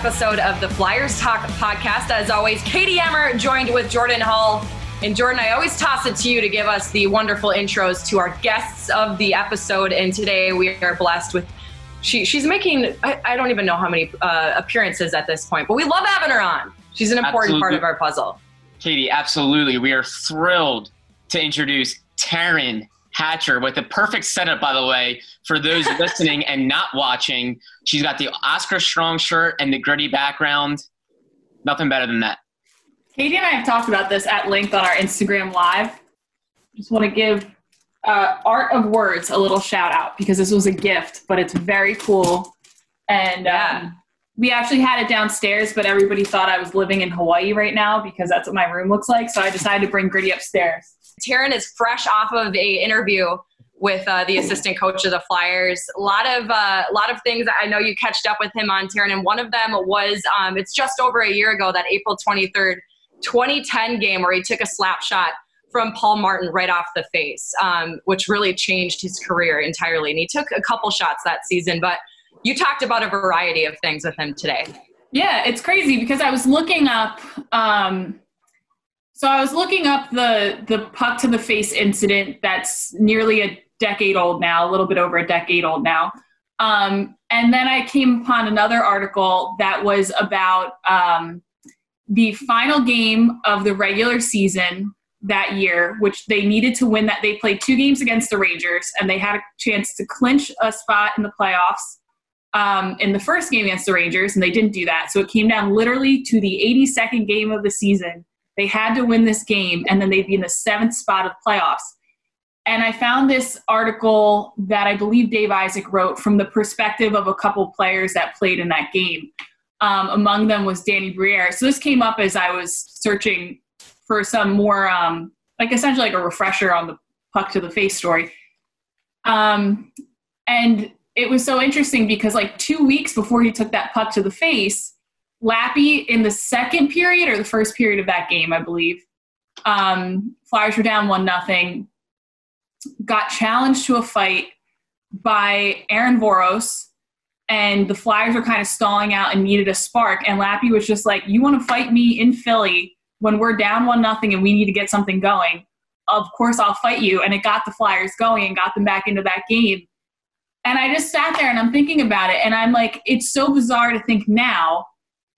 Episode of the Flyers Talk podcast. As always, Katie Emmer joined with Jordan Hall. And Jordan, I always toss it to you to give us the wonderful intros to our guests of the episode. And today we are blessed with she, she's making I, I don't even know how many uh, appearances at this point, but we love having her on. She's an important part of our puzzle. Katie, absolutely. We are thrilled to introduce Taryn Hatcher with a perfect setup, by the way, for those listening and not watching. She's got the Oskar Strong shirt and the gritty background. Nothing better than that. Katie and I have talked about this at length on our Instagram Live. Just want to give uh, Art of Words a little shout out because this was a gift, but it's very cool. And Yeah. um, we actually had it downstairs, but everybody thought I was living in Hawaii right now because that's what my room looks like. So I decided to bring Gritty upstairs. Taryn is fresh off of a interview with uh, the assistant coach of the Flyers. A lot of uh, a lot of things I know you catched up with him on, Taryn, and one of them was um, it's just over a year ago, that April twenty third, twenty ten game where he took a slap shot from Paul Martin right off the face, um, which really changed his career entirely. And he took a couple shots that season, but you talked about a variety of things with him today. Yeah, it's crazy because I was looking up. Um, so I was looking up the the puck to the face incident that's nearly a decade old now, a little bit over a decade old now. Um, and then I came upon another article that was about um, the final game of the regular season that year, which they needed to win. That they played two games against the Rangers, and they had a chance to clinch a spot in the playoffs um, in the first game against the Rangers, and they didn't do that. So it came down literally to the 82nd game of the season. They had to win this game, and then they'd be in the seventh spot of playoffs. And I found this article that I believe Dave Isaac wrote from the perspective of a couple players that played in that game. Um, among them was Danny Briere. So this came up as I was searching for some more, um, like essentially like a refresher on the puck to the face story. Um, and it was so interesting because like two weeks before he took that puck to the face, Lappy in the second period or the first period of that game, I believe, um, Flyers were down one nothing. Got challenged to a fight by Aaron Voros, and the Flyers were kind of stalling out and needed a spark. And Lappy was just like, "You want to fight me in Philly when we're down one nothing and we need to get something going? Of course, I'll fight you." And it got the Flyers going and got them back into that game. And I just sat there and I'm thinking about it, and I'm like, it's so bizarre to think now,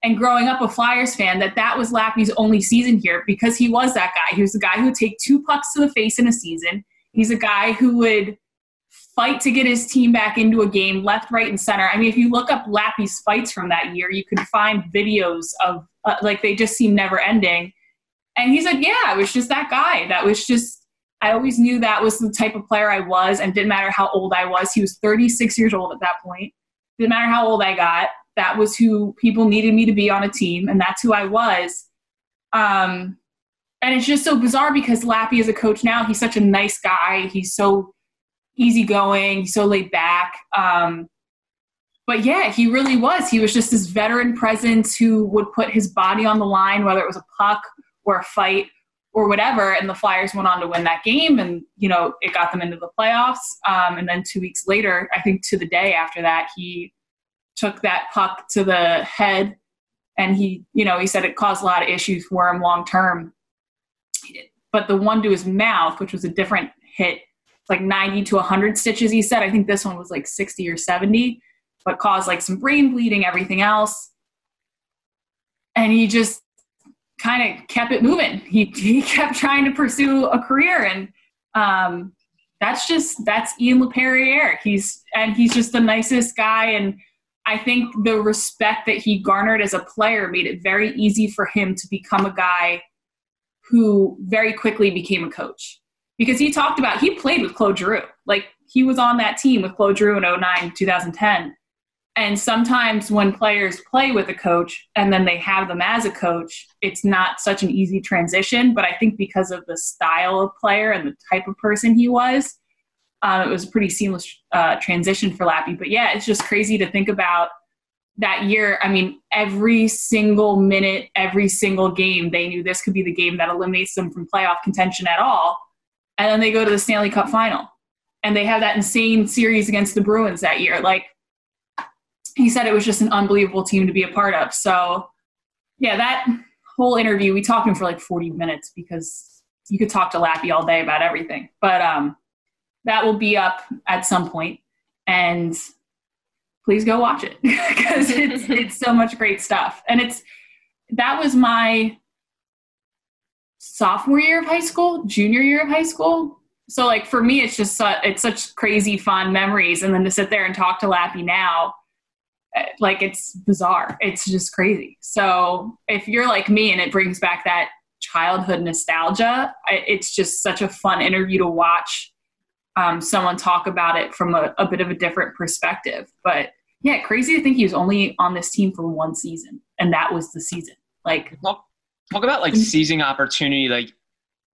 and growing up a Flyers fan, that that was Lappy's only season here because he was that guy. He was the guy who would take two pucks to the face in a season. He's a guy who would fight to get his team back into a game, left, right, and center. I mean, if you look up Lappy's fights from that year, you can find videos of uh, like they just seem never ending. And he said, "Yeah, I was just that guy. That was just." I always knew that was the type of player I was, and didn't matter how old I was. He was 36 years old at that point. Didn't matter how old I got. That was who people needed me to be on a team, and that's who I was. Um, and it's just so bizarre because Lappy is a coach now, he's such a nice guy. He's so easygoing, he's so laid back. Um, but yeah, he really was. He was just this veteran presence who would put his body on the line, whether it was a puck or a fight or whatever. And the Flyers went on to win that game, and you know it got them into the playoffs. Um, and then two weeks later, I think to the day after that, he took that puck to the head, and he, you know, he said it caused a lot of issues for him long term. But the one to his mouth, which was a different hit, like 90 to 100 stitches. He said, I think this one was like 60 or 70, but caused like some brain bleeding, everything else. and he just kind of kept it moving. He he kept trying to pursue a career, and um, that's just that's Ian Laperriere. He's and he's just the nicest guy, and I think the respect that he garnered as a player made it very easy for him to become a guy who very quickly became a coach because he talked about he played with Claude Giroux. Like he was on that team with Claude Giroux in 09, 2010. And sometimes when players play with a coach and then they have them as a coach, it's not such an easy transition. But I think because of the style of player and the type of person he was, um, it was a pretty seamless uh, transition for Lappy. But yeah, it's just crazy to think about that year. I mean, every single minute, every single game, they knew this could be the game that eliminates them from playoff contention at all. And then they go to the Stanley Cup final and they have that insane series against the Bruins that year. Like he said, it was just an unbelievable team to be a part of. So yeah, that whole interview, we talked to him for like 40 minutes because you could talk to Lappy all day about everything. But um, that will be up at some point, and please go watch it because it's it's so much great stuff. And it's that was my sophomore year of high school, junior year of high school so like for me it's just it's such crazy fun memories and then to sit there and talk to lappy now like it's bizarre. It's just crazy. So if you're like me and it brings back that childhood nostalgia it's just such a fun interview to watch um, someone talk about it from a, a bit of a different perspective. But yeah crazy to think he was only on this team for one season and that was the season. Like talk, talk about like seizing opportunity. Like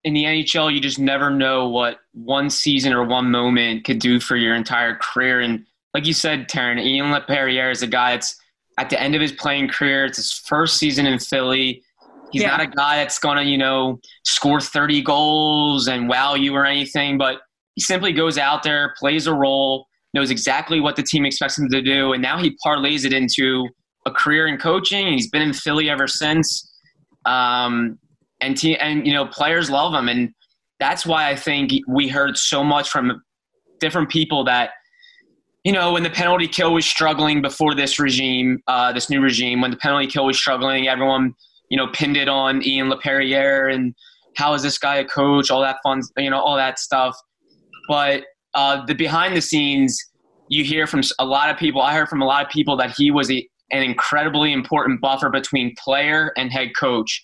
in the NHL, you just never know what one season or one moment could do for your entire career. And like you said, Taryn, Ian Laperriere is a guy that's at the end of his playing career. It's his first season in Philly. He's yeah. not a guy that's going to, you know, score 30 goals and wow you or anything, but he simply goes out there, plays a role, knows exactly what the team expects him to do, and now he parlays it into a career in coaching. He's been in Philly ever since. Um, and te- and you know players love him, and that's why I think we heard so much from different people that you know when the penalty kill was struggling before this regime, uh, this new regime, when the penalty kill was struggling, everyone you know pinned it on Ian Laperriere and how is this guy a coach, all that fun, you know, all that stuff. But uh, the behind the scenes, you hear from a lot of people. I heard from a lot of people that he was a, an incredibly important buffer between player and head coach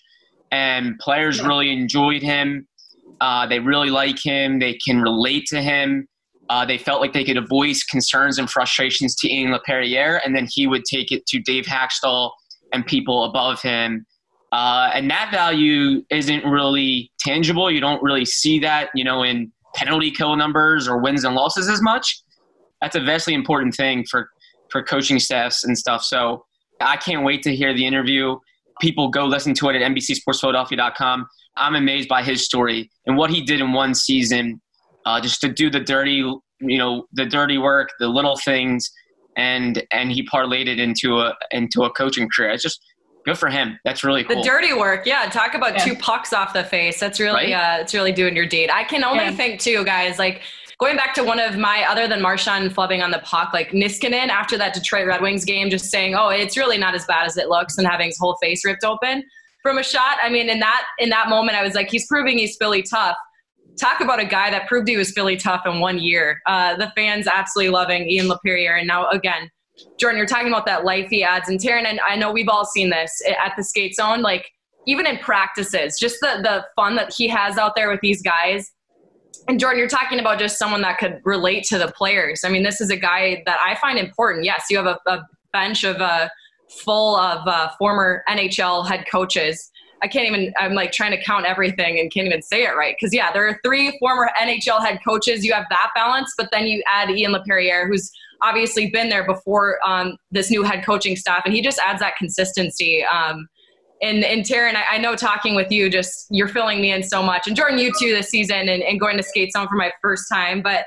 and players really enjoyed him. Uh, they really like him. They can relate to him. Uh, they felt like they could voice concerns and frustrations to Ian Laperriere, and then he would take it to Dave Hakstol and people above him. Uh, and that value isn't really tangible. You don't really see that, you know, in penalty kill numbers or wins and losses as much. That's a vastly important thing for for coaching staffs and stuff. So I can't wait to hear the interview people go listen to it at NBCSportsPhiladelphia.com. I'm amazed by his story and what he did in one season, uh, just to do the dirty, you know, the dirty work, the little things, and and he parlayed it into a into a coaching career. It's just good for him. That's really cool. The dirty work, yeah. Talk about yeah. two pucks off the face. That's really, right? uh, it's really doing your deed. I can only yeah. think too, guys. Like going back to one of my other than Marchand flubbing on the puck, like Niskanen after that Detroit Red Wings game, just saying, "Oh, it's really not as bad as it looks," and having his whole face ripped open from a shot. I mean, in that in that moment, I was like, "He's proving he's Philly tough." Talk about a guy that proved he was Philly tough in one year. Uh, the fans absolutely loving Ian Laperriere, and now again, Jordan, you're talking about that life he adds, and Taryn, and I know we've all seen this at the skate zone, like even in practices, just the the fun that he has out there with these guys and Jordan, you're talking about just someone that could relate to the players. I mean, this is a guy that I find important. Yes, you have a, a bench of uh, full of uh, former NHL head coaches. I can't even, I'm like trying to count everything and can't even say it right. Because, yeah, there are three former NHL head coaches. You have that balance, but then you add Ian Laperriere, who's obviously been there before um, this new head coaching staff, and he just adds that consistency. Um, and and Taryn, I, I, know talking with you, just you're filling me in so much, and Jordan, you too this season, and, and going to skate zone for my first time. But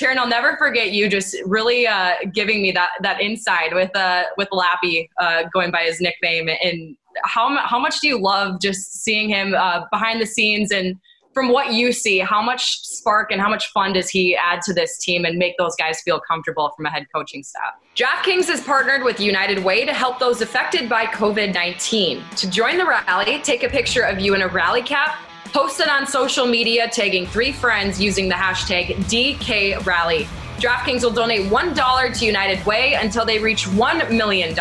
Taryn, I'll never forget you just really uh, giving me that that inside with uh, with Lappy uh, going by his nickname, and how how much do you love just seeing him uh, behind the scenes and from what you see, how much spark and how much fun does he add to this team and make those guys feel comfortable from a head coaching staff? DraftKings has partnered with United Way to help those affected by COVID 19. To join the rally, take a picture of you in a rally cap, post it on social media, tagging three friends using the hashtag DKRally. DraftKings will donate $1 to United Way until they reach $1 million.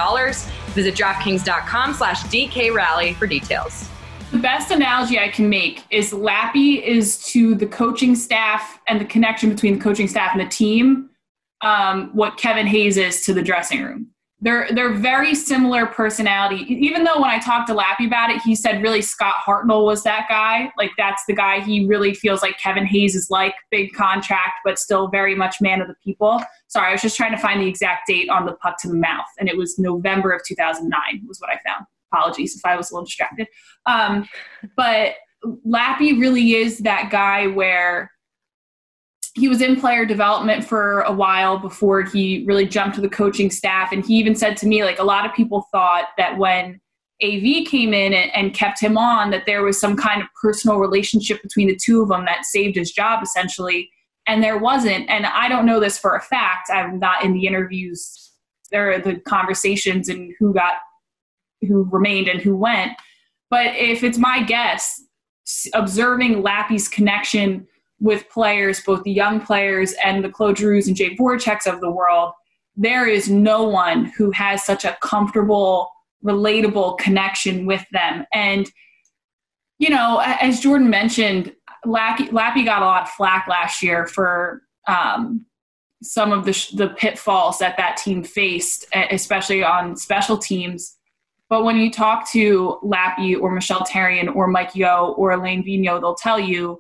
Visit DraftKings.com slash DKRally for details. The best analogy I can make is Lappy is to the coaching staff and the connection between the coaching staff and the team um, what Kevin Hayes is to the dressing room. They're they're very similar personality. Even though when I talked to Lappy about it, he said really Scott Hartnell was that guy. Like that's the guy he really feels like Kevin Hayes is like big contract, but still very much man of the people. Sorry, I was just trying to find the exact date on the puck to the mouth, and it was November of 2009 was what I found. Apologies if I was a little distracted. Um, but Lappy really is that guy where he was in player development for a while before he really jumped to the coaching staff. And he even said to me, like, a lot of people thought that when AV came in and, and, kept him on, that there was some kind of personal relationship between the two of them that saved his job essentially. And there wasn't. And I don't know this for a fact. I'm not in the interviews, are the conversations and who got, who remained and who went. But if it's my guess, observing Lappy's connection with players, both the young players and the Claude Giroux and Jake Voraceks of the world, there is no one who has such a comfortable, relatable connection with them. And, you know, as Jordan mentioned, Lappy, Lappy got a lot of flack last year for um, some of the, the pitfalls that that team faced, especially on special teams. But when you talk to Lappy or Michel Therrien or Mike Yeo or Alain Vigneault, they'll tell you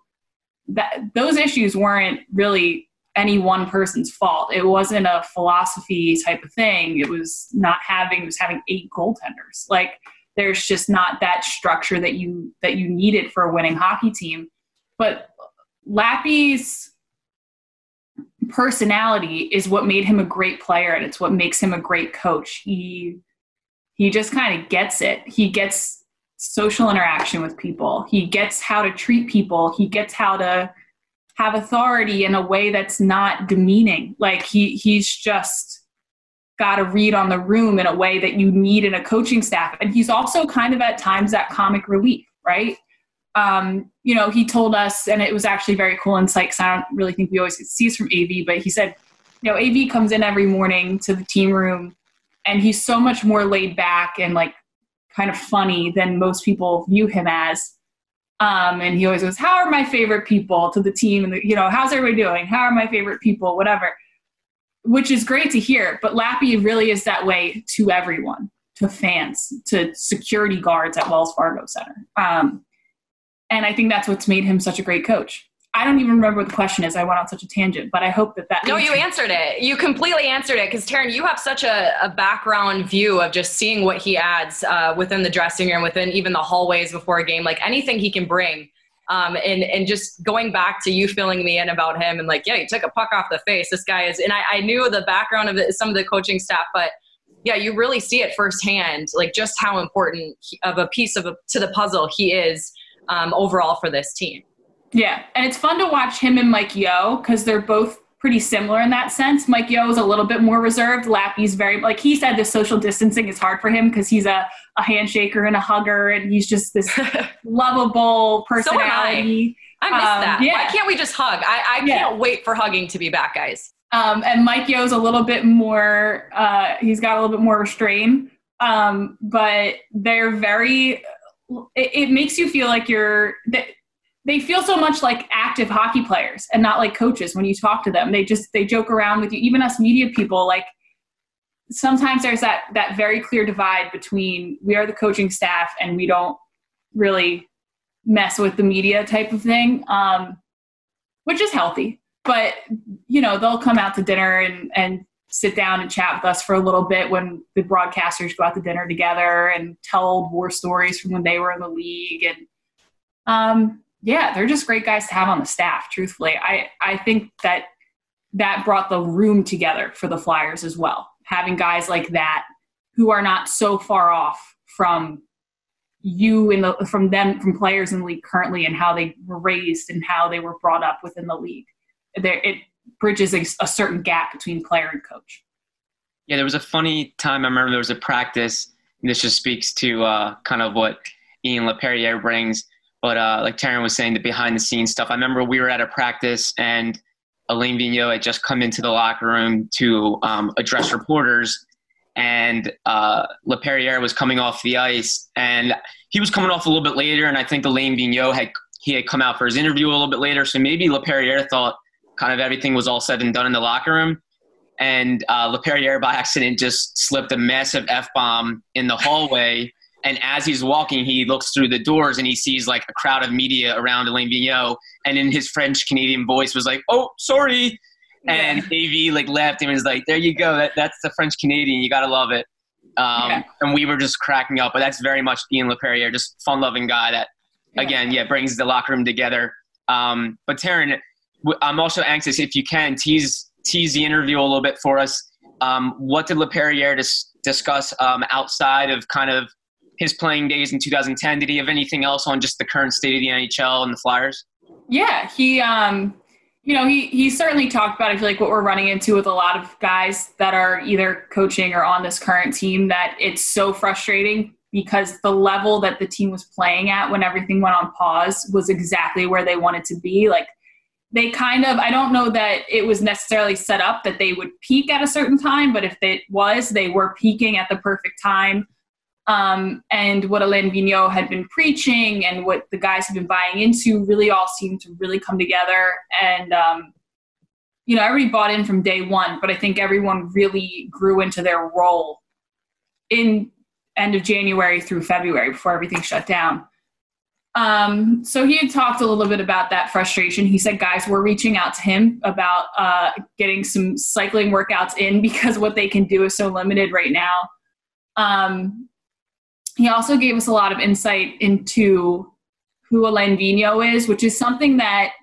that those issues weren't really any one person's fault. It wasn't a philosophy type of thing. It was not having it was having eight goaltenders. Like there's just not that structure that you that you needed for a winning hockey team. But Lappy's personality is what made him a great player and it's what makes him a great coach. He he just kind of gets it. He gets social interaction with people. He gets how to treat people. He gets how to have authority in a way that's not demeaning. Like he he's just got to read on the room in a way that you need in a coaching staff. And he's also kind of at times that comic relief, right? Um, you know, he told us, and it was actually very cool insight because I don't really think we always see this from AV, but he said, you know, AV comes in every morning to the team room and he's so much more laid back and like kind of funny than most people view him as. Um, and he always goes, "How are my favorite people?" to the team, and the, you know, "How's everybody doing? How are my favorite people?" Whatever, which is great to hear. But Lappy really is that way to everyone, to fans, to security guards at Wells Fargo Center, um, and I think that's what's made him such a great coach. I don't even remember what the question is. I went on such a tangent, but I hope that that. No, you answered it. You completely answered it because Taryn, you have such a, a, background view of just seeing what he adds uh, within the dressing room, within even the hallways before a game, like anything he can bring. Um, and and just going back to you filling me in about him and like, yeah, you took a puck off the face. This guy is, and I, I knew the background of the, some of the coaching staff, but yeah, you really see it firsthand, like just how important of a piece of a, to the puzzle he is um, overall for this team. Yeah, and it's fun to watch him and Mike Yeo because they're both pretty similar in that sense. Mike Yeo is a little bit more reserved. Lappy's very like he said the social distancing is hard for him because he's a, a handshaker and a hugger and he's just this lovable personality. So I. I miss um, that. Yeah. Why can't we just hug? I, I yeah. can't wait for hugging to be back, guys. Um, and Mike Yeo's a little bit more uh, he's got a little bit more restraint. Um, but they're very it, it makes you feel like you're they feel so much like active hockey players and not like coaches when you talk to them. They just they joke around with you. Even us media people like sometimes there's that that very clear divide between we are the coaching staff and we don't really mess with the media type of thing um, which is healthy. But you know they'll come out to dinner and and sit down and chat with us for a little bit when the broadcasters go out to dinner together and tell old war stories from when they were in the league and um, yeah, they're just great guys to have on the staff. Truthfully, I I think that that brought the room together for the Flyers as well. Having guys like that who are not so far off from you in the from them from players in the league currently and how they were raised and how they were brought up within the league. There, it bridges a, a certain gap between player and coach. Yeah, there was a funny time. I remember there was a practice. And this just speaks to uh, kind of what Ian Laperriere brings. But uh, like Taryn was saying, the behind the scenes stuff. I remember we were at a practice and Alain Vigneault had just come into the locker room to um, address reporters, and uh, Laperriere was coming off the ice, and he was coming off a little bit later, and I think Alain Vigneault had he had come out for his interview a little bit later, so maybe Laperriere thought kind of everything was all said and done in the locker room, and uh, Laperriere by accident just slipped a massive f bomb in the hallway. And as he's walking, he looks through the doors and he sees like a crowd of media around Alain Vigneault. And in his French Canadian voice was like, "Oh, sorry." And yeah. AV like laughed and was like, "There you go. That that's the French Canadian. You gotta love it." Um, yeah. And we were just cracking up. But that's very much Ian Laperriere, just fun-loving guy that, yeah. again, yeah, brings the locker room together. Um, but Taryn, I'm also anxious if you can tease tease the interview a little bit for us. Um, what did Laperriere dis- discuss um, outside of kind of his playing days in 2010. Did he have anything else on just the current state of the NHL and the Flyers? Yeah, he, um, you know, he he certainly talked about. I feel like what we're running into with a lot of guys that are either coaching or on this current team that it's so frustrating because the level that the team was playing at when everything went on pause was exactly where they wanted to be. Like they kind of i don't know that it was necessarily set up that they would peak at a certain time but if it was they were peaking at the perfect time um, and what Alain Vigneault had been preaching and what the guys had been buying into really all seemed to really come together. And, um, you know, everybody bought in from day one, but I think everyone really grew into their role in end of January through February before everything shut down. Um, so he had talked a little bit about that frustration. He said guys were reaching out to him about uh, getting some cycling workouts in because what they can do is so limited right now. Um, he also gave us a lot of insight into who Alain Vigneault is, which is something that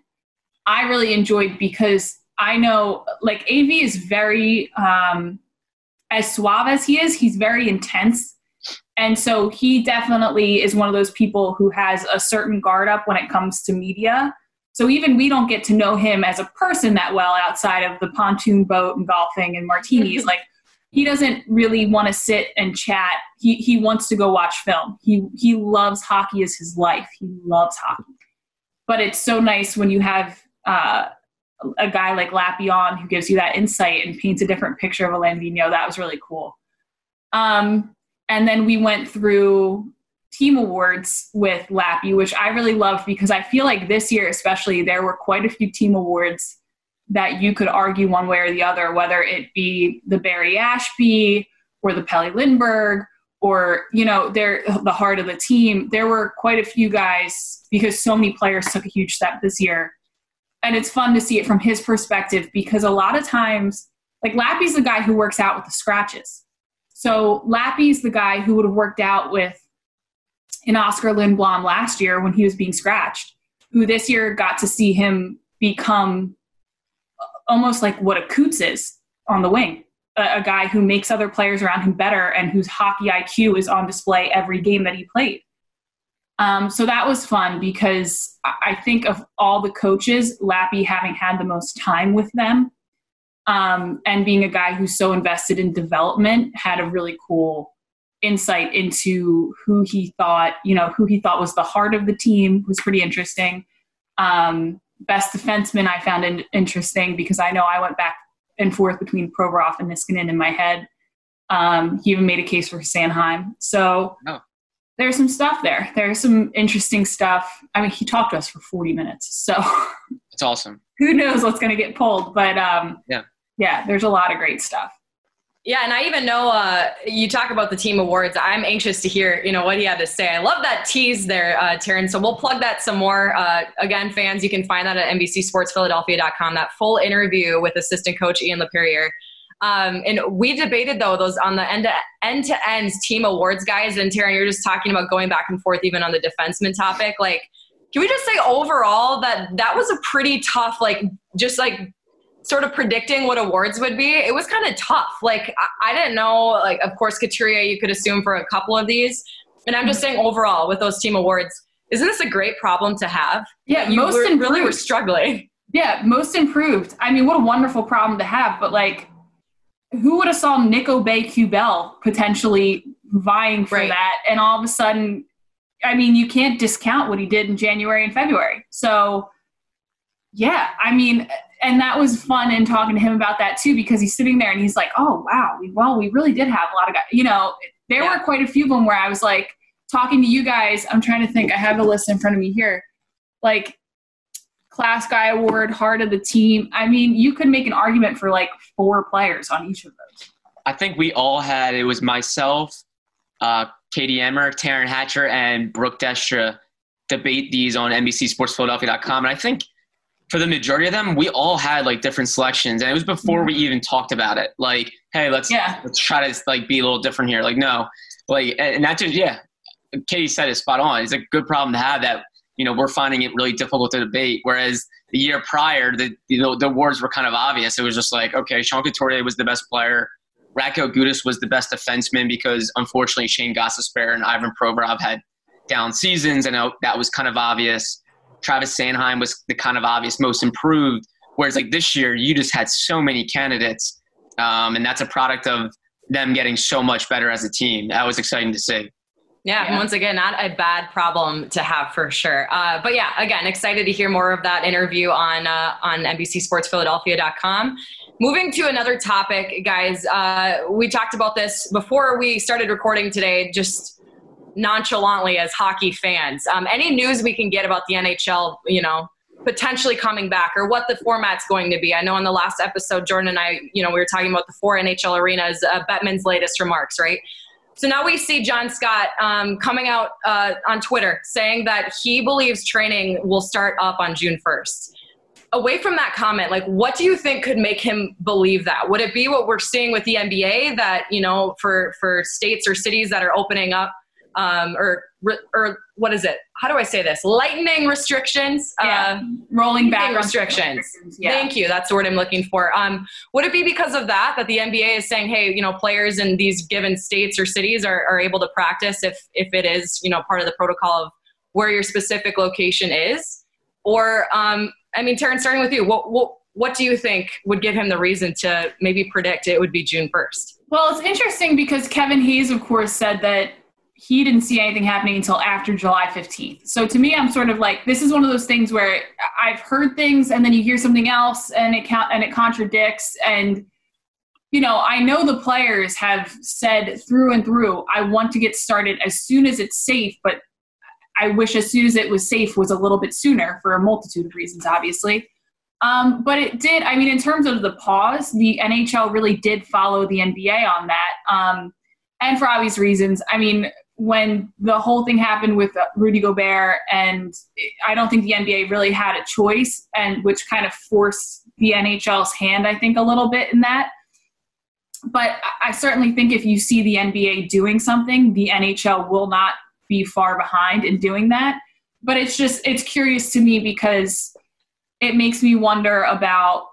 I really enjoyed because I know like AV is very um, as suave as he is, he's very intense. And so he definitely is one of those people who has a certain guard up when it comes to media. So even we don't get to know him as a person that well outside of the pontoon boat and golfing and martinis. like he doesn't really want to sit and chat. He he wants to go watch film. He he loves hockey as his life. He loves hockey. But it's so nice when you have uh, a guy like Lappy on who gives you that insight and paints a different picture of a Landino. That was really cool. Um, and then we went through team awards with Lappy, which I really loved because I feel like this year, especially, there were quite a few team awards that you could argue one way or the other, whether it be the Barry Ashbee or the Pelle Lindbergh or, you know, they're the heart of the team. There were quite a few guys because so many players took a huge step this year. And it's fun to see it from his perspective because a lot of times, like Lappy's the guy who works out with the scratches. So Lappy's the guy who would have worked out with an Oskar Lindblom last year when he was being scratched, who this year got to see him become almost like what a Coots is on the wing. A, a, guy who makes other players around him better and whose hockey IQ is on display every game that he played. Um, so that was fun because I think of all the coaches, Lappy having had the most time with them um, and being a guy who's so invested in development had a really cool insight into who he thought, you know, who he thought was the heart of the team was pretty interesting. Um, best defenseman I found in, interesting because I know I went back and forth between Provorov and Niskanen in my head. Um, he even made a case for Sanheim. So oh. there's some stuff there. There's some interesting stuff. I mean, he talked to us for 40 minutes. So it's awesome. Who knows what's going to get pulled? But um, yeah, yeah, there's a lot of great stuff. Yeah, and I even know uh, you talk about the team awards. I'm anxious to hear, you know, what he had to say. I love that tease there, uh, Taryn. So we'll plug that some more. Uh, again, fans, you can find that at NBCSportsPhiladelphia.com. That full interview with assistant coach Ian Laperriere. Um, and we debated though those on the end to end to ends team awards guys. And Taryn, you're just talking about going back and forth even on the defenseman topic. Like, can we just say overall that that was a pretty tough, like, just like sort of predicting what awards would be, it was kind of tough. Like I, I, didn't know. Like of course, Couturier you could assume for a couple of these, And I'm just mm-hmm. saying overall with those team awards, isn't this a great problem to have? Yeah, you most were, improved. really were struggling. Yeah, most improved. I mean, what a wonderful problem to have. But like, who would have saw Nico Aube-Kubel potentially vying for Right. that? And all of a sudden, I mean, you can't discount what he did in January and February. So, yeah, I mean, and that was fun in talking to him about that too, because he's sitting there and he's like, oh, wow, we, well, we really did have a lot of guys. You know, there Yeah. were quite a few of them where I was like, talking to you guys, I'm trying to think, I have the list in front of me here. Like, class guy award, heart of the team. I mean, you could make an argument for like four players on each of those. I think we all had it was myself, uh, Katie Emmer, Taryn Hatcher, and Brooke Destra debate these on NBCSportsPhiladelphia.com. And I think for the majority of them, we all had like different selections, and it was before we mm-hmm. even talked about it. Like, hey, let's Yeah. let's try to like be a little different here. Like, no, like, and that just yeah, Katie said it spot on. It's a good problem to have that. You know, we're finding it really difficult to debate. Whereas the year prior, the you know the awards were kind of obvious. It was just like, okay, Sean Couturier was the best player. Radko Gudas was the best defenseman because unfortunately Shayne Gostisbehere and Ivan Provorov had down seasons, and that was kind of obvious. Travis Sanheim was the kind of obvious most improved. Whereas like this year, you just had so many candidates, um, and that's a product of them getting so much better as a team. That was exciting to see. Yeah, Yeah. once again, not a bad problem to have for sure. Uh, but yeah, again, excited to hear more of that interview on uh, on NBCSportsPhiladelphia.com. Moving to another topic, guys. Uh, we talked about this before we started recording today, just nonchalantly as hockey fans. Um, any news we can get about the NHL, you know, potentially coming back or what the format's going to be? I know on the last episode, Jordan and I, you know, we were talking about the four NHL arenas, uh, Bettman's latest remarks, right? So now we see John Scott um, coming out uh, on Twitter saying that he believes training will start up on June 1st. Away from that comment, like what do you think could make him believe that? Would it be what we're seeing with the NBA that you know for for states or cities that are opening up um, or or what is it? How do I say this? Lightening restrictions. Yeah. Uh, Rolling back on restrictions. Yeah. Thank you. That's the word I'm looking for. Um, would it be because of that that the NBA is saying, hey, you know, players in these given states or cities are, are able to practice if if it is, you know, part of the protocol of where your specific location is? Or, um, I mean, Taryn, starting with you, what what what do you think would give him the reason to maybe predict it would be June first? Well, it's interesting because Kevin Hayes, of course, said that he didn't see anything happening until after July 15th. So to me, I'm sort of like, this is one of those things where I've heard things and then you hear something else and it count and it contradicts. And, you know, I know the players have said through and through, I want to get started as soon as it's safe, but I wish as soon as it was safe was a little bit sooner for a multitude of reasons, obviously. Um, but it did. I mean, in terms of the pause, the NHL really did follow the NBA on that, um, and for obvious reasons. I mean, when the whole thing happened with uh, Rudy Gobert, and I don't think the NBA really had a choice, and which kind of forced the NHL's hand, I think, a little bit in that. But I- I certainly think if you see the NBA doing something, the NHL will not be far behind in doing that. But it's just it's curious to me because it makes me wonder about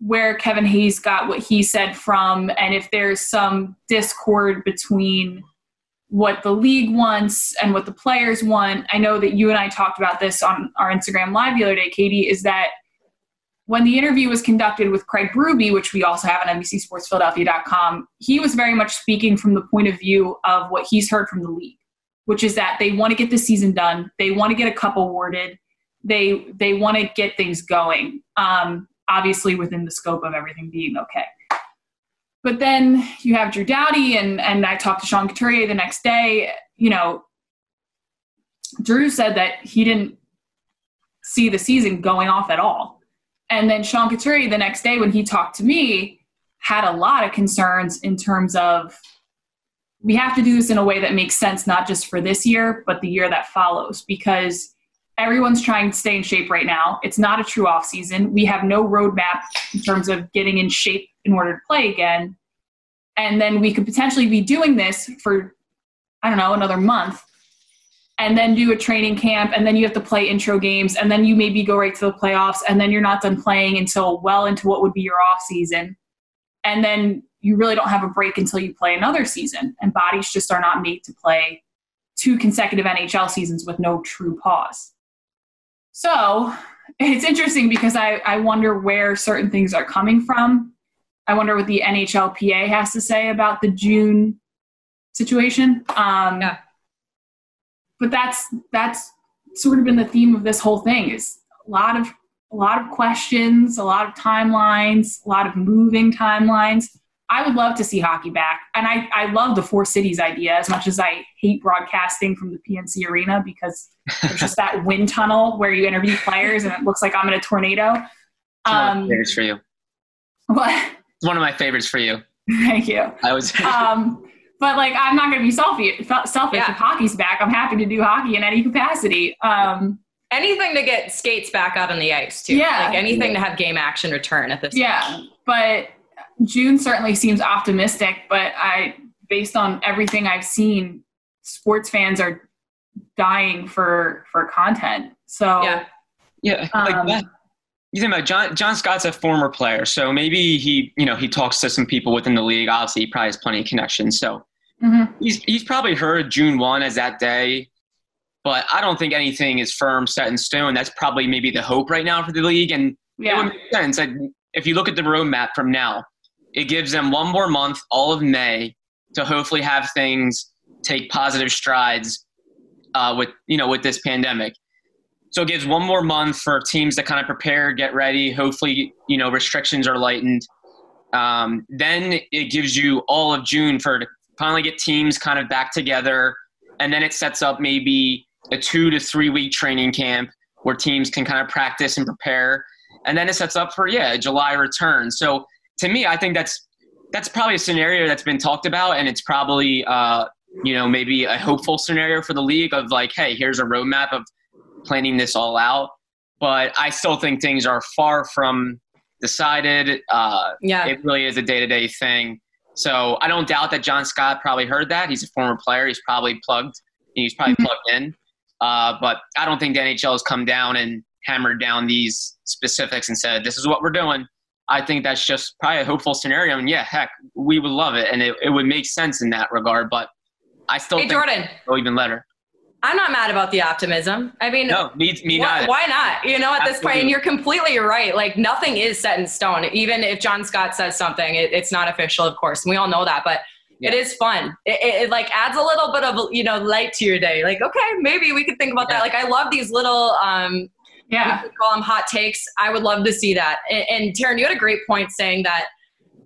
where Kevin Hayes got what he said from, and if there's some discord between what the league wants and what the players want. I know that you and I talked about this on our Instagram live the other day, Katie, is that when the interview was conducted with Craig Ruby, which we also have on NBCSportsPhiladelphia.com, he was very much speaking from the point of view of what he's heard from the league, which is that they want to get the season done, they want to get a cup awarded, they they want to get things going, um, obviously within the scope of everything being okay. But then you have Drew Doughty, and and I talked to Sean Couturier the next day. You know, Drew said that he didn't see the season going off at all. And then Sean Couturier the next day when he talked to me had a lot of concerns in terms of we have to do this in a way that makes sense not just for this year but the year that follows because everyone's trying to stay in shape right now. It's not a true off season. We have no roadmap in terms of getting in shape in order to play again. And then we could potentially be doing this for I don't know, another month and then do a training camp and then you have to play intro games and then you maybe go right to the playoffs and then you're not done playing until well into what would be your off season and then you really don't have a break until you play another season and bodies just are not made to play two consecutive NHL seasons with no true pause. So it's interesting because I, I wonder where certain things are coming from. I wonder what the NHLPA has to say about the June situation. Um, Yeah. But that's that's sort of been the theme of this whole thing is a lot of a lot of questions, a lot of timelines, a lot of moving timelines. I would love to see hockey back. And I, I love the four cities idea as much as I hate broadcasting from the PNC arena because there's just that wind tunnel where you interview players and it looks like I'm in a tornado. It's one of my Um, favorites for you. but It's one of my favorites for you. thank you. I was. Um, but like, I'm not going to be selfish. Selfish Yeah. if hockey's back. I'm happy to do hockey in any capacity. Um, Anything to get skates back out on the ice too. Yeah. Like anything to have game action return at this. yeah, but June certainly seems optimistic. But I, based on everything I've seen, sports fans are dying for for content. So Yeah. Yeah, like Um, that. You think about John. John Scott's a former player, so maybe he, you know, he talks to some people within the league. Obviously, he probably has plenty of connections. So mhm. he's he's probably heard June one as that day, but I don't think anything is firm, set in stone. That's probably maybe the hope right now for the league, and it yeah, would make sense. Like, if you look at the roadmap from now, it gives them one more month, all of May, to hopefully have things take positive strides uh, with you know with this pandemic. So it gives one more month for teams to kind of prepare, get ready. Hopefully, you know restrictions are lightened. Um, then it gives you all of June for to finally get teams kind of back together, and then it sets up maybe a two to three week training camp where teams can kind of practice and prepare and then it sets up for yeah July return. So to me, I think that's that's probably a scenario that's been talked about, and it's probably uh, you know maybe a hopeful scenario for the league of like, hey, here's a roadmap of planning this all out. But I still think things are far from decided. Uh, Yeah. it really is a day to day thing. So I don't doubt that John Scott probably heard that. He's a former player. He's probably plugged. He's probably Mhm. plugged in. Uh, but I don't think the NHL has come down and hammered down these specifics and said, this is what we're doing. I think that's just probably a hopeful scenario. And yeah, heck, we would love it. And it, it would make sense in that regard. But I still Hey think Jordan, it'll even better. I'm not mad about the optimism. I mean, No, me, me why, neither. why not? You know, at this point, and you're completely right. Like nothing is set in stone. Even if John Scott says something, it, it's not official, of course. And we all know that, but it Yeah. is fun. It, it, it, like adds a little bit of you know light to your day. Like okay, maybe we could think about Yeah. that. Like I love these little um, yeah, we call them hot takes. I would love to see that. And, and Taryn, you had a great point saying that,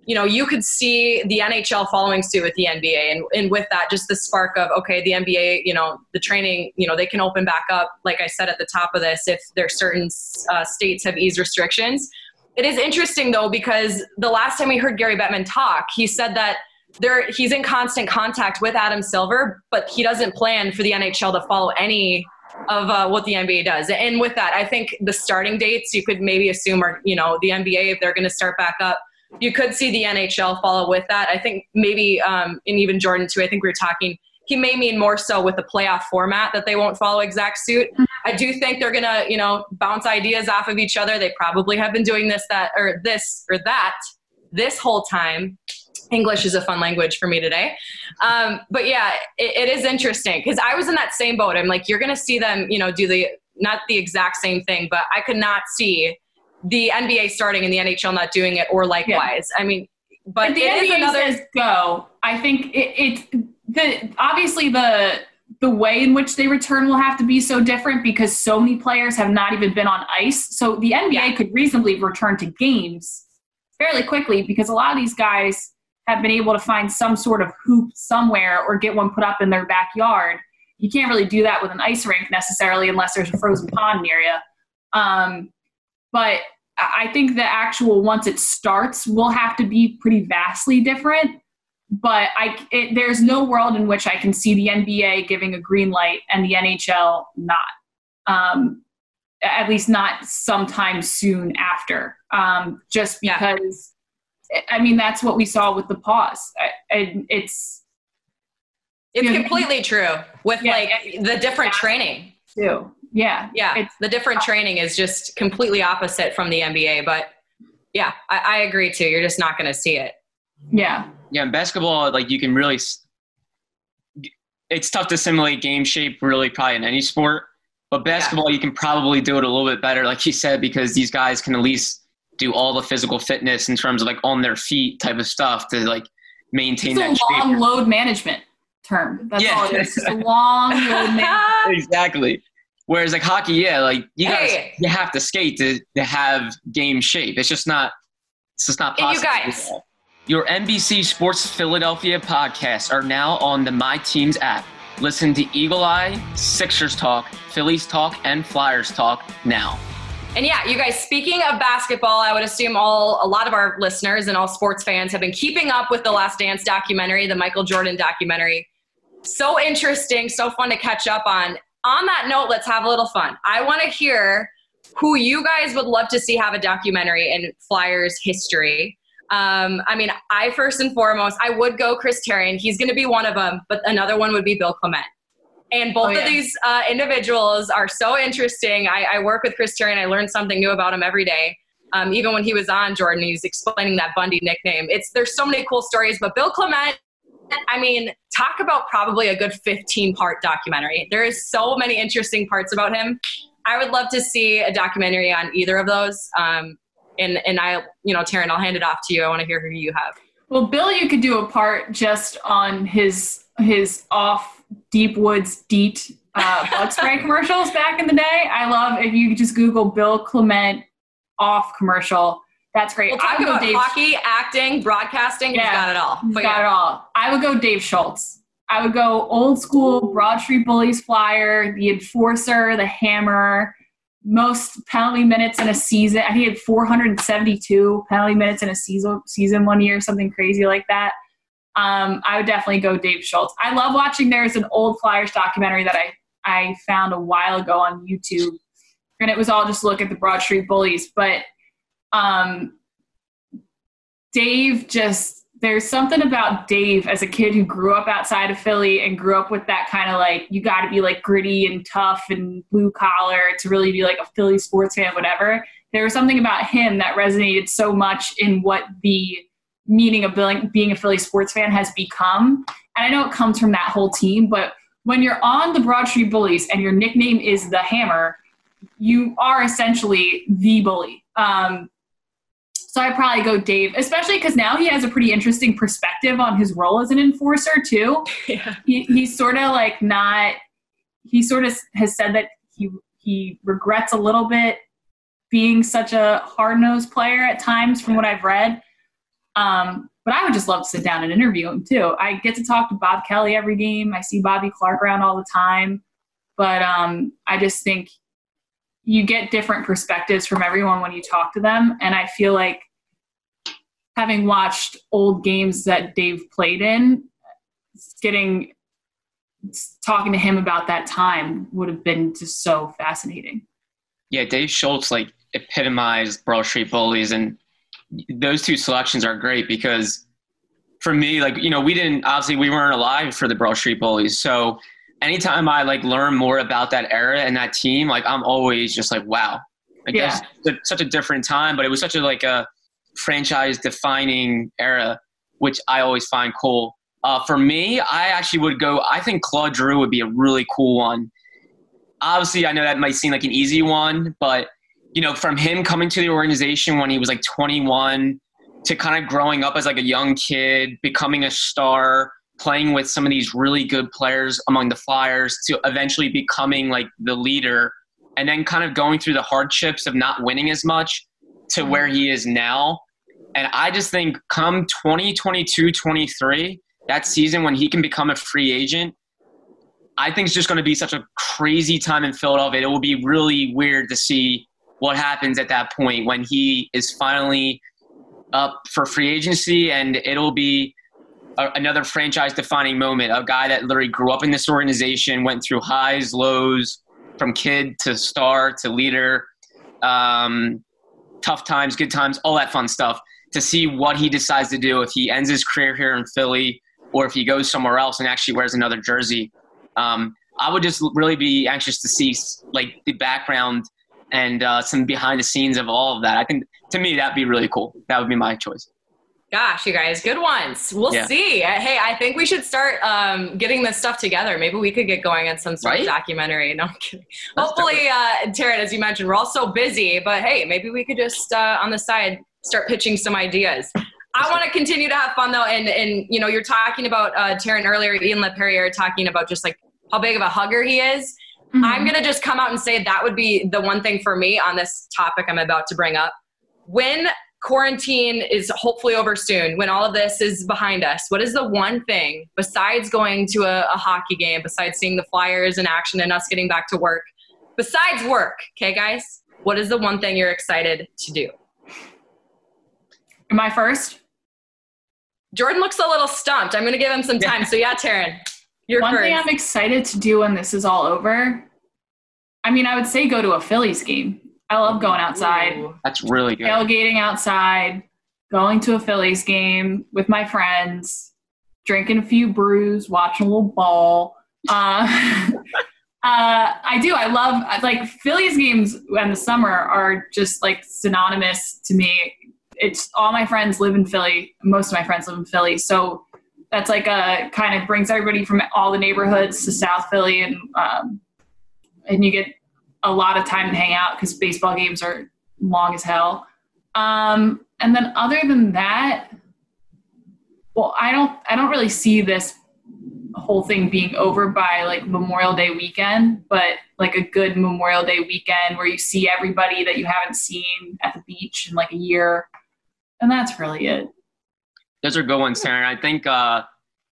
you know, you could see the NHL following suit with the NBA. And, and with that, just the spark of, okay, the NBA, you know, the training, you know, they can open back up, like I said at the top of this, if there's certain uh, states have eased restrictions. It is interesting, though, because the last time we heard Gary Bettman talk, he said that there he's in constant contact with Adam Silver, but he doesn't plan for the NHL to follow any of uh, what the NBA does. And with that, I think the starting dates you could maybe assume are, you know, the NBA, if they're going to start back up, you could see the NHL follow with that. I think maybe, um, and even Jordan too, I think we were talking, he may mean more so with the playoff format that they won't follow exact suit. I do think they're going to, you know, bounce ideas off of each other. They probably have been doing this, that, or this, or that this whole time. English is a fun language for me today. Um, but yeah, it, it is interesting because I was in that same boat. I'm like, you're going to see them, you know, do the not the exact same thing, but I could not see the NBA starting and the NHL not doing it, or likewise. I mean, but if the it is NBA another. says go, I think it, it the obviously the the way in which they return will have to be so different because so many players have not even been on ice. So the NBA Yeah. could reasonably return to games fairly quickly because a lot of these guys have been able to find some sort of hoop somewhere or get one put up in their backyard. You can't really do that with an ice rink necessarily unless there's a frozen pond near you. Um, but I think the actual once it starts will have to be pretty vastly different. But I, it, there's no world in which I can see the NBA giving a green light and the NHL not. Um, at least not sometime soon after. Um, just because, I mean, that's what we saw with the pause. I, I, it's It's you know, completely true with Yeah, like the different Yeah. training. too. Yeah. Yeah, It's- the different training is just completely opposite from the NBA. But yeah, I, I agree too. You're just not going to see it. Yeah. Yeah, in basketball, like you can really, it's tough to simulate game shape really probably in any sport. But basketball, yeah. you can probably do it a little bit better, like you said, because these guys can at least do all the physical fitness in terms of like on their feet type of stuff to like maintain it's that a long load management term. That's yeah. all it is. It's a long load management. exactly. Whereas like hockey, yeah, like you guys, hey. you have to skate to, to have game shape. It's just not, it's just not possible. You guys. Your NBC Sports Philadelphia podcasts are now on the My Teams app. Listen to Eagle Eye, Sixers Talk, Phillies Talk, and Flyers Talk now. And yeah, you guys, speaking of basketball, I would assume all a lot of our listeners and all sports fans have been keeping up with the Last Dance documentary, the Michael Jordan documentary. So interesting, so fun to catch up on. On that note, let's have a little fun. I want to hear who you guys would love to see have a documentary in Flyers history. Um, I mean, I first and foremost, I would go Chris Therien. He's going to be one of them, but another one would be Bill Clement. And both oh, yeah. of these uh, individuals are so interesting. I, I, work with Chris Therien. I learn something new about him every day. Um, even when he was on Jordan, he was explaining that Bundy nickname. It's there's so many cool stories. But Bill Clement, I mean, talk about probably a good 15 part documentary. There is so many interesting parts about him. I would love to see a documentary on either of those. Um, and and I, you know, Taryn, I'll hand it off to you. I want to hear who you have. Well, Bill, you could do a part just on his his off deep woods deet uh, bug spray commercials back in the day. I love if you just Google Bill Clement off commercial. That's great. We'll I would go Dave hockey, acting, broadcasting. Yeah, he's got it all. He's got yeah. it all. I would go Dave Schultz. I would go old school Broad Street Bullies flyer, the enforcer, the hammer, most penalty minutes in a season. I think he had 472 penalty minutes in a season season one year, something crazy like that. Um, I would definitely go Dave Schultz. I love watching. There's an old Flyers documentary that I I found a while ago on YouTube, and it was all just look at the Broad Street Bullies. But um, Dave just there's something about Dave as a kid who grew up outside of Philly and grew up with that kind of like you got to be like gritty and tough and blue collar to really be like a Philly sports fan, whatever. There was something about him that resonated so much in what the meaning of being a Philly sports fan has become. And I know it comes from that whole team, but when you're on the Broad Street Bullies and your nickname is the Hammer, you are essentially the bully. Um, so I probably go Dave, especially because now he has a pretty interesting perspective on his role as an enforcer too. Yeah. He, he's sort of like not. He sort of has said that he he regrets a little bit being such a hard nosed player at times, from what I've read. Um, but I would just love to sit down and interview him too. I get to talk to Bob Kelly every game. I see Bobby Clarke around all the time. But um, I just think you get different perspectives from everyone when you talk to them. And I feel like having watched old games that Dave played in, getting talking to him about that time would have been just so fascinating. Yeah, Dave Schultz like epitomized Broad Street Bullies, and those two selections are great because for me, like you know, we didn't obviously we weren't alive for the Broad Street Bullies, so anytime I like learn more about that era and that team, like I'm always just like, wow. I guess yeah. such a different time, but it was such a like a franchise defining era, which I always find cool. Uh, for me, I actually would go. I think Claude Giroux would be a really cool one. Obviously, I know that might seem like an easy one, but you know, from him coming to the organization when he was like 21 to kind of growing up as like a young kid, becoming a star, playing with some of these really good players among the Flyers to eventually becoming like the leader and then kind of going through the hardships of not winning as much to where he is now. And I just think come 2022 23, that season when he can become a free agent, I think it's just going to be such a crazy time in Philadelphia. It will be really weird to see what happens at that point when he is finally up for free agency and it'll be a, another franchise defining moment. A guy that literally grew up in this organization, went through highs, lows, from kid to star to leader, um, tough times, good times, all that fun stuff. To see what he decides to do if he ends his career here in Philly or if he goes somewhere else and actually wears another jersey. Um, I would just really be anxious to see like the background and uh, some behind the scenes of all of that. I think to me that'd be really cool. That would be my choice. Gosh, you guys, good ones. We'll Yeah. see. Uh, Hey, I think we should start um, getting this stuff together. Maybe we could get going on some sort Right? of documentary. No, I'm kidding. Let's Hopefully, uh, Taryn, as you mentioned, we're all so busy, but hey, maybe we could just uh, on the side start pitching some ideas. I want to continue to have fun though, and and you know, you're talking about uh, Taryn earlier, Ian Laperriere talking about just like how big of a hugger he is. Mm-hmm. I'm going to just come out and say that would be the one thing for me on this topic I'm about to bring up. When quarantine is hopefully over soon, when all of this is behind us, what is the one thing besides going to a, a hockey game, besides seeing the Flyers in action and us getting back to work, besides work, okay, guys? What is the one thing you're excited to do? Am I first? Jordan looks a little stumped. I'm going to give him some time. So, yeah, Taryn, you're One first. thing I'm excited to do when this is all over. I mean, I would say go to a Phillies game. I love going outside, Ooh. That's really good. tailgating outside, going to a Phillies game with my friends, drinking a few brews, watching a little ball. Uh, uh, I do. I love like Phillies games in the summer are just like synonymous to me. It's all my friends live in Philly. Most of my friends live in Philly, so that's like a kind of brings everybody from all the neighborhoods to South Philly, and um, and you get a lot of time to hang out because baseball games are long as hell. Um, and then other than that, well, I don't I don't really see this whole thing being over by like Memorial Day weekend, but like a good Memorial Day weekend where you see everybody that you haven't seen at the beach in like a year. And that's really it. Those are good ones, Taryn. I think, uh,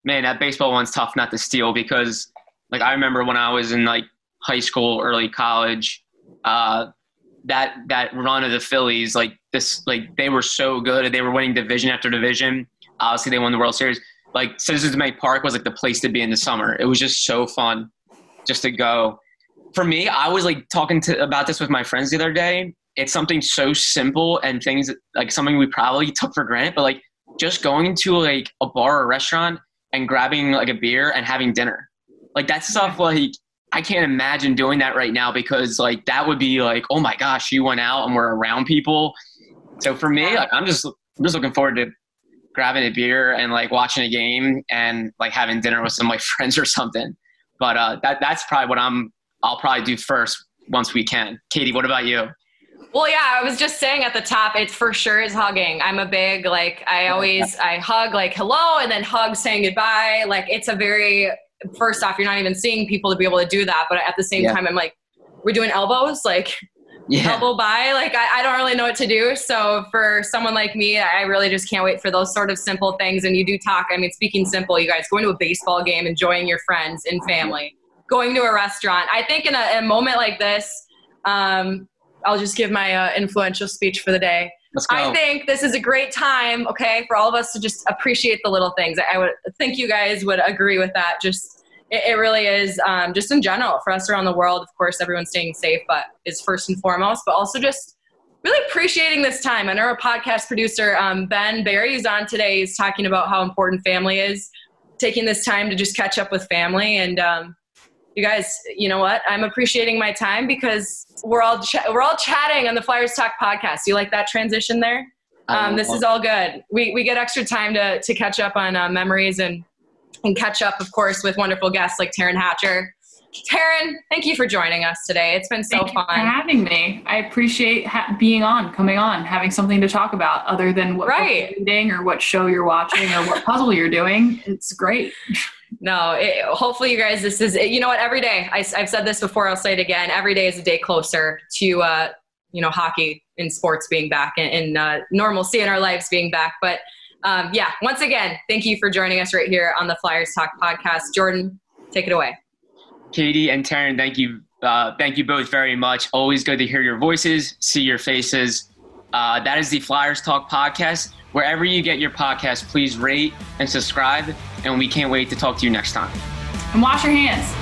man, that baseball one's tough not to steal because, like, I remember when I was in like high school, early college, uh, that that run of the Phillies, like this, like they were so good. They were winning division after division. Obviously, they won the World Series. Like Citizens Bank Park was like the place to be in the summer. It was just so fun, just to go. For me, I was like talking to about this with my friends the other day. It's something so simple and things like something we probably took for granted, but like just going to like a bar or restaurant and grabbing like a beer and having dinner. Like that stuff like I can't imagine doing that right now because like that would be like, oh my gosh, you went out and were around people. So for me, like, I'm just I'm just looking forward to grabbing a beer and like watching a game and like having dinner with some like friends or something. But uh, that that's probably what I'm I'll probably do first once we can. Katie, what about you? Well, yeah, I was just saying at the top, it's for sure is hugging. I'm a big like I always I hug like hello and then hug saying goodbye. Like it's a very first off, you're not even seeing people to be able to do that, but at the same Yeah. time, I'm like, we're doing elbows, like Yeah. elbow by. Like I, I don't really know what to do. So for someone like me, I really just can't wait for those sort of simple things. And you do talk. I mean, speaking simple, you guys going to a baseball game, enjoying your friends and family, going to a restaurant. I think in a, a moment like this, um, I'll just give my uh, influential speech for the day. I think this is a great time, okay, for all of us to just appreciate the little things. I would think you guys would agree with that. Just it, it really is, um, just in general, for us around the world. Of course, everyone's staying safe, but is first and foremost. But also just really appreciating this time. I know our podcast producer um, Ben Barry is on today. He's talking about how important family is. Taking this time to just catch up with family and. Um, you guys, you know what? I'm appreciating my time because we're all ch- we're all chatting on the Flyers Talk podcast. You like that transition there? Um, this is all good. We we get extra time to to catch up on uh, memories and and catch up, of course, with wonderful guests like Taryn Hatcher. Taryn, thank you for joining us today. It's been so Thank you for fun. having me. I appreciate ha- being on, coming on, having something to talk about other than what book Right. you're reading or what show you're watching or what puzzle you're doing. It's great. No, it, hopefully you guys, this is, you know what, every day, I, have said this before, I'll say it again, every day is a day closer to, uh, you know, hockey and sports being back and, and uh, normalcy in our lives being back. But um, yeah, once again, thank you for joining us right here on the Flyers Talk podcast. Jordan, take it away. Katie and Taryn, thank you. Uh, thank you both very much. Always good to hear your voices, see your faces. Uh, that is the Flyers Talk podcast. Wherever you get your podcast, please rate and subscribe. And we can't wait to talk to you next time. And wash your hands.